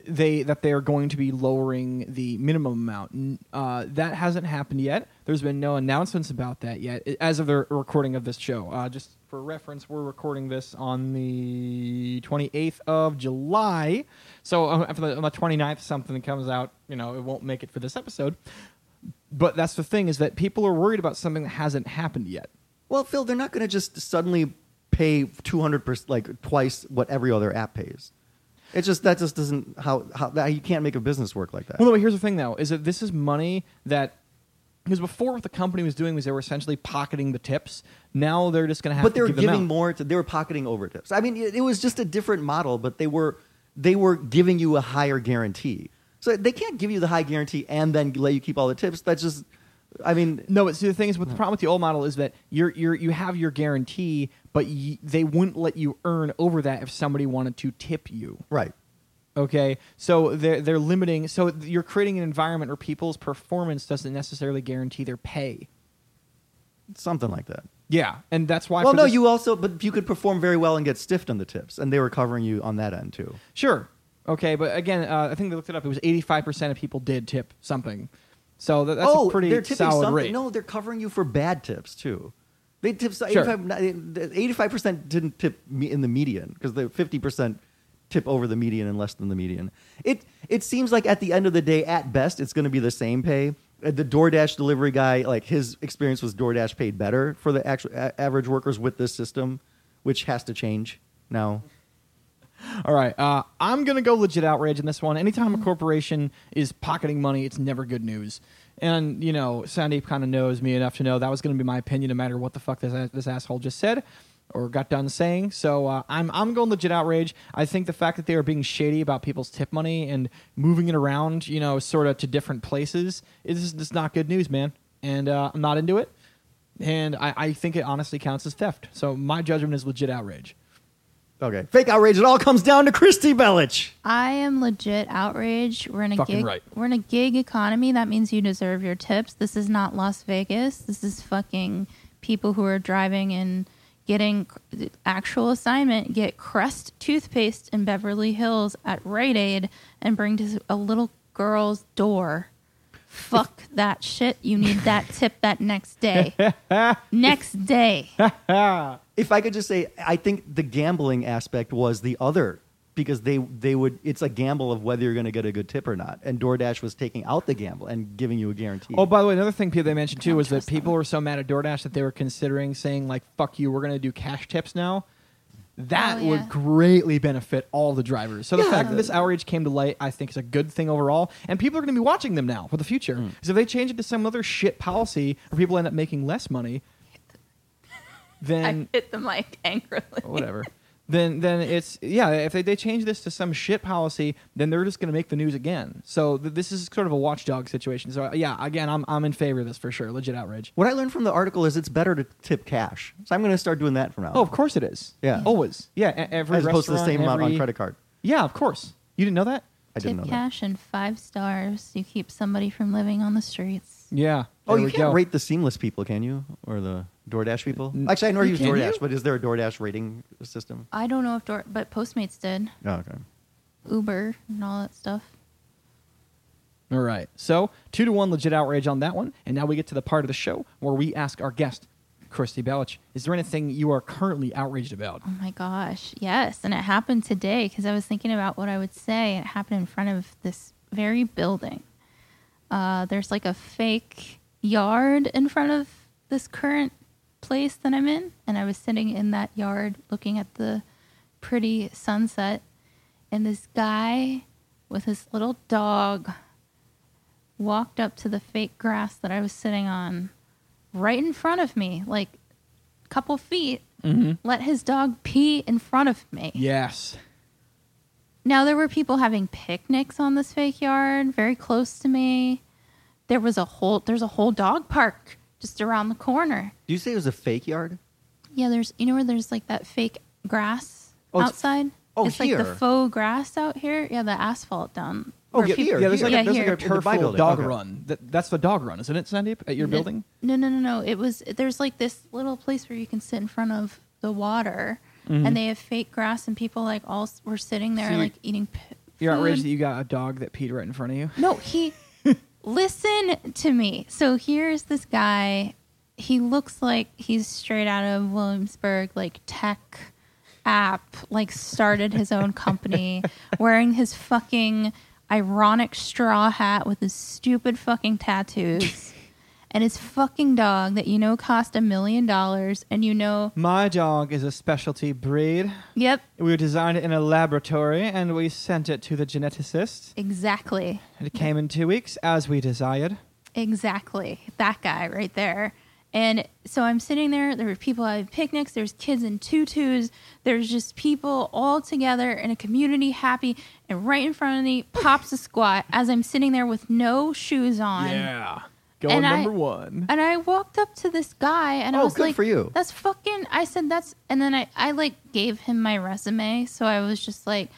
they that they are going to be lowering the minimum amount. Uh, that hasn't happened yet. There's been no announcements about that yet, as of the recording of this show. Uh, just for reference, we're recording this on the 28th of July. So after the, on the 29th, something comes out, you know, it won't make it for this episode. But that's the thing is that people are worried about something that hasn't happened yet. Well, Phil, they're not going to just suddenly pay two hundred percent, like twice what every other app pays. It just that just doesn't how how that, you can't make a business work like that. Well, no, but here's the thing, though, is that this is money that because before what the company was doing was they were essentially pocketing the tips. Now they're just going to have but they were giving more to they were pocketing over tips. I mean, it, it was just a different model, but they were they were giving you a higher guarantee. So they can't give you the high guarantee and then let you keep all the tips. That's just, I mean, No, but see, the thing is, with the problem with the old model is that you're you're you have your guarantee, but y- they wouldn't let you earn over that if somebody wanted to tip you. right. Okay, so they're they're limiting. So you're creating an environment where people's performance doesn't necessarily guarantee their pay. Something like that. Yeah, and that's why. well, no, this- you also, but you could perform very well and get stiffed on the tips, and they were covering you on that end too. Sure. Okay, but again, uh, I think they looked it up. It was 85% of people did tip something. So that, that's oh, a pretty they're tipping solid something. rate. No, they're covering you for bad tips too. They tip Sure. 85 percent didn't tip me in the median because the fifty percent tip over the median and less than the median. It it seems like at the end of the day, at best, it's going to be the same pay. Uh, The DoorDash delivery guy, like his experience was DoorDash paid better for the actual a- average workers with this system, which has to change now. All right, uh, I'm gonna go legit outrage in this one. Anytime a corporation is pocketing money, it's never good news. And you know, Sandeep kind of knows me enough to know that was gonna be my opinion, no matter what the fuck this this asshole just said or got done saying. So uh, I'm I'm going legit outrage. I think the fact that they are being shady about people's tip money and moving it around, you know, sort of to different places is just not good news, man. And uh, I'm not into it. And I, I think it honestly counts as theft. So my judgment is legit outrage. Okay. Fake outrage. It all comes down to Kristy Belich. I am legit outraged. We're in a Fucking gig. right. We're in a gig economy. That means you deserve your tips. This is not Las Vegas. This is fucking people who are driving and getting actual assignment. Get Crest toothpaste in Beverly Hills at Rite Aid and bring to a little girl's door. Fuck <laughs> that shit. You need that tip that next day. <laughs> next day. <laughs> If I could just say, I think the gambling aspect was the other because they they would. It's a gamble of whether you're going to get a good tip or not. And DoorDash was taking out the gamble and giving you a guarantee. Oh, by the way, another thing people they mentioned too was that trust them. people were so mad at DoorDash that they were considering saying like "fuck you," we're going to do cash tips now. That Oh, yeah. would greatly benefit all the drivers. So the Yeah. fact that this outrage came to light, I think, is a good thing overall, and people are going to be watching them now for the future. Mm. Because if they change it to some other shit policy where people end up making less money, then I hit the mic <laughs> angrily. whatever. Then, then it's yeah. If they, they change this to some shit policy, then they're just going to make the news again. So th- this is sort of a watchdog situation. So uh, yeah, again, I'm I'm in favor of this for sure. Legit outrage. what I learned from the article is it's better to tip cash. So I'm going to start doing that from now. Oh, of course it is. Yeah. always. Yeah, e- every as opposed to the restaurant, same amount on every- credit card. Yeah, of course. You didn't know that? I didn't Tip know that. cash and five stars. You keep somebody from living on the streets. Yeah. Oh, there you we can't go. rate the seamless people, can you? Or the DoorDash people? Actually, I never You use can DoorDash, you? but is there a DoorDash rating system? I don't know if Door, but Postmates did Oh, okay. Uber and all that stuff. All right. So two to one legit outrage on that one, and now we get to the part of the show where we ask our guest, Kristy Belich, is there anything you are currently outraged about? Oh my gosh, yes, and it happened today because I was thinking about what I would say. It happened in front of this very building. Uh, there's like a fake yard in front of this current place that I'm in, and I was sitting in that yard looking at the pretty sunset, and this guy with his little dog walked up to the fake grass that I was sitting on right in front of me, like a couple feet, Mm-hmm. let his dog pee in front of me. Yes. Now there were people having picnics on this fake yard very close to me. There was a whole there's a whole dog park just around the corner. Do you say it was a fake yard? Yeah, there's you know where there's like that fake grass Oh, it's- outside? oh, it's like the faux grass out here. Yeah, the asphalt down. Oh, yeah, peop- here, yeah, there's here. like, Yeah, a, there's here. like a In the turf by building. dog Okay. run. That, that's the dog run, isn't it, Sandeep? At your No- building? No, no, no, no. It was there's like this little place where you can sit in front of the water, Mhm. and they have fake grass, and people like all were sitting there So like eating. P- You're food. outraged that you got a dog that peed right in front of you? No, he listen to me. So here's this guy. He looks like he's straight out of Williamsburg, like tech app, like started his own <laughs> company, wearing his fucking ironic straw hat with his stupid fucking tattoos. And his fucking dog that you know cost a million dollars, and you know, My dog is a specialty breed. yep, We designed it in a laboratory and we sent it to the geneticist. exactly. And it came in two weeks as we desired. Exactly. That guy right there. And so I'm sitting there. There were people having picnics. There's kids in tutus. There's just people all together in a community happy. And right in front of me pops a squat as I'm sitting there with no shoes on. Yeah. Going And I- number one. And I walked up to this guy and I Oh, was good like, for you. That's fucking. I said, That's. And then I, I like gave him my resume. So I was just like,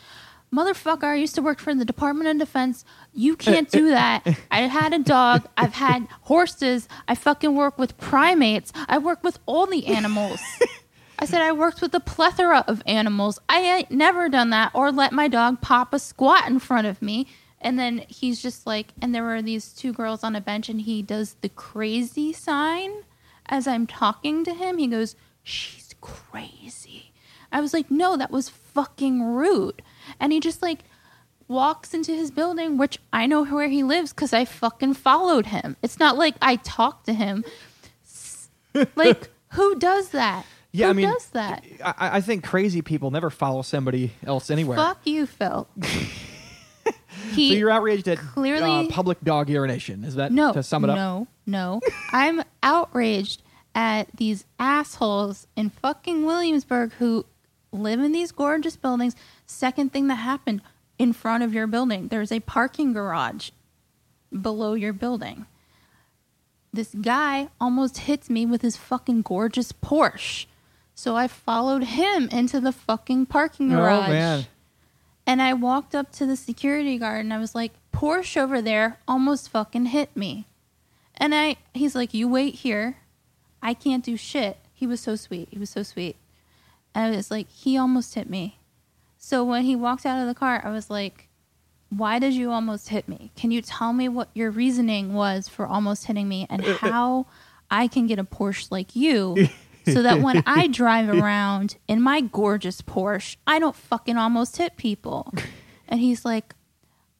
Motherfucker, I used to work for the Department of Defense. You can't do that. I had a dog. I've had horses. I fucking work with primates. I work with all the animals. <laughs> I said I worked with a plethora of animals. I ain't never done that or let my dog pop a squat in front of me. And then he's just like, and there were these two girls on a bench, and he does the crazy sign as I'm talking to him. He goes, She's crazy. I was like, No, that was fucking rude. And he just like walks into his building, which I know where he lives because I fucking followed him. It's not like I talked to him. Like, <laughs> who does that? Yeah, Who I mean, does that? I, I think crazy people never follow somebody else anywhere. Fuck you, Phil. <laughs> so you're outraged at clearly- uh, public dog urination. Is that no to sum it up? No, no. I'm outraged at these assholes in fucking Williamsburg who live in these gorgeous buildings. Second thing that happened in front of your building, there's a parking garage below your building. This guy almost hits me with his fucking gorgeous Porsche. So I followed him into the fucking parking garage. Oh man. And I walked up to the security guard and I was like, Porsche over there almost fucking hit me. And I he's like, You wait here. I can't do shit. He was so sweet. He was so sweet. And I was like, he almost hit me. So when he walked out of the car, I was like, Why did you almost hit me? Can you tell me what your reasoning was for almost hitting me and <laughs> how I can get a Porsche like you <laughs> so that when I <laughs> drive around in my gorgeous Porsche, I don't fucking almost hit people. And he's like,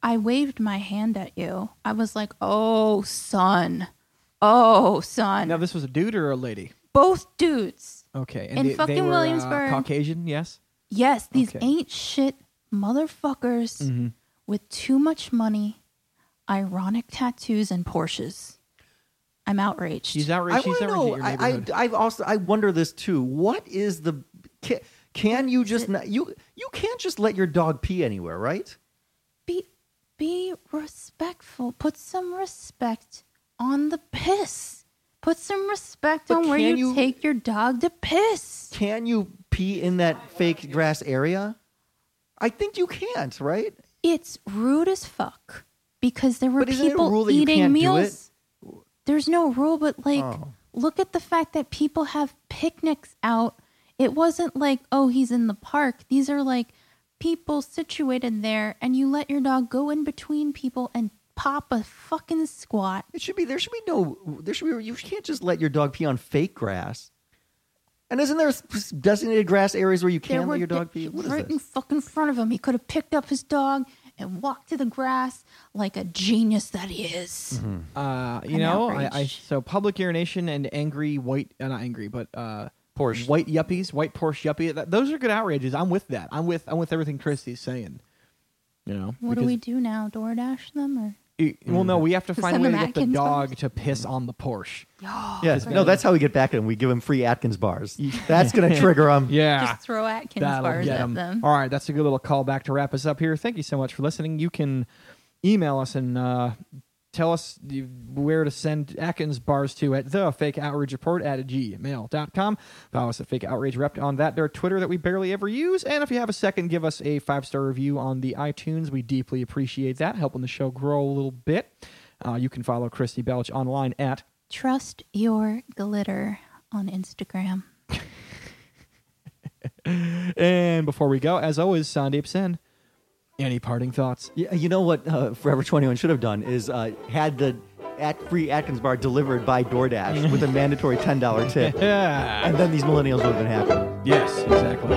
I waved my hand at you. I was like, oh, son. Oh, son. Now this was a dude or a lady? Both dudes. Okay. In they, they fucking were, uh, Williamsburg. Caucasian, yes. Yes, these Okay. ain't shit motherfuckers Mm-hmm. with too much money, ironic tattoos, and Porsches. I'm outraged. She's I outraged. She's outraged know. at your I, I. I've also I wonder this too. What is the can, can you just not, you you can't just let your dog pee anywhere, right? be be respectful. Put some respect on the piss. Put some respect But on where you, you- take your dog to piss. Can you pee in that fake grass area? I think you can't, right? It's rude as fuck because there were But isn't it a people rule that you eating can't do meals. There's no rule, but like, Oh. look at the fact that people have picnics out. It wasn't like, oh, he's in the park. These are like people situated there, and you let your dog go in between people and pop a fucking squat. It should be there should be no there should be you can't just let your dog pee on fake grass. And isn't there designated grass areas where you can let your dog pee? What is right in fucking front of him. He could have picked up his dog and walked to the grass like a genius that he is. Mm-hmm. Uh, you I'm know, I, I so public urination and angry white, uh, not angry, but uh, Porsche. white yuppies, white Porsche yuppie. That, those are good outrages. I'm with that. I'm with I'm with everything Kristy's saying. You know, What do we do now? DoorDash them or? Y- Well, no, we have to find a way to get the Atkins dog to piss on the Porsche. Yes, no, that's how we get back at him. We give him free Atkins bars. <laughs> That's going to trigger him. Yeah. Just throw Atkins That'll bars get at 'em. them. All right, that's a good little callback to wrap us up here. Thank you so much for listening. You can email us and uh, tell us where to send Atkins bars to at the fake outrage report at gmail.com. Follow us at fake outrage rep on that their Twitter that we barely ever use. And if you have a second, give us a five star review on the iTunes. We deeply appreciate that, helping the show grow a little bit. Uh, you can follow Kristy Belich online at Trust your glitter on Instagram. <laughs> and before we go, as always, Sandeep Sen. Any parting thoughts? Yeah, you know what uh, Forever 21 should have done is uh, had the at free Atkins bar delivered by DoorDash with a <laughs> mandatory $10 tip. Yeah. And then these millennials would have been happy. Yes, exactly.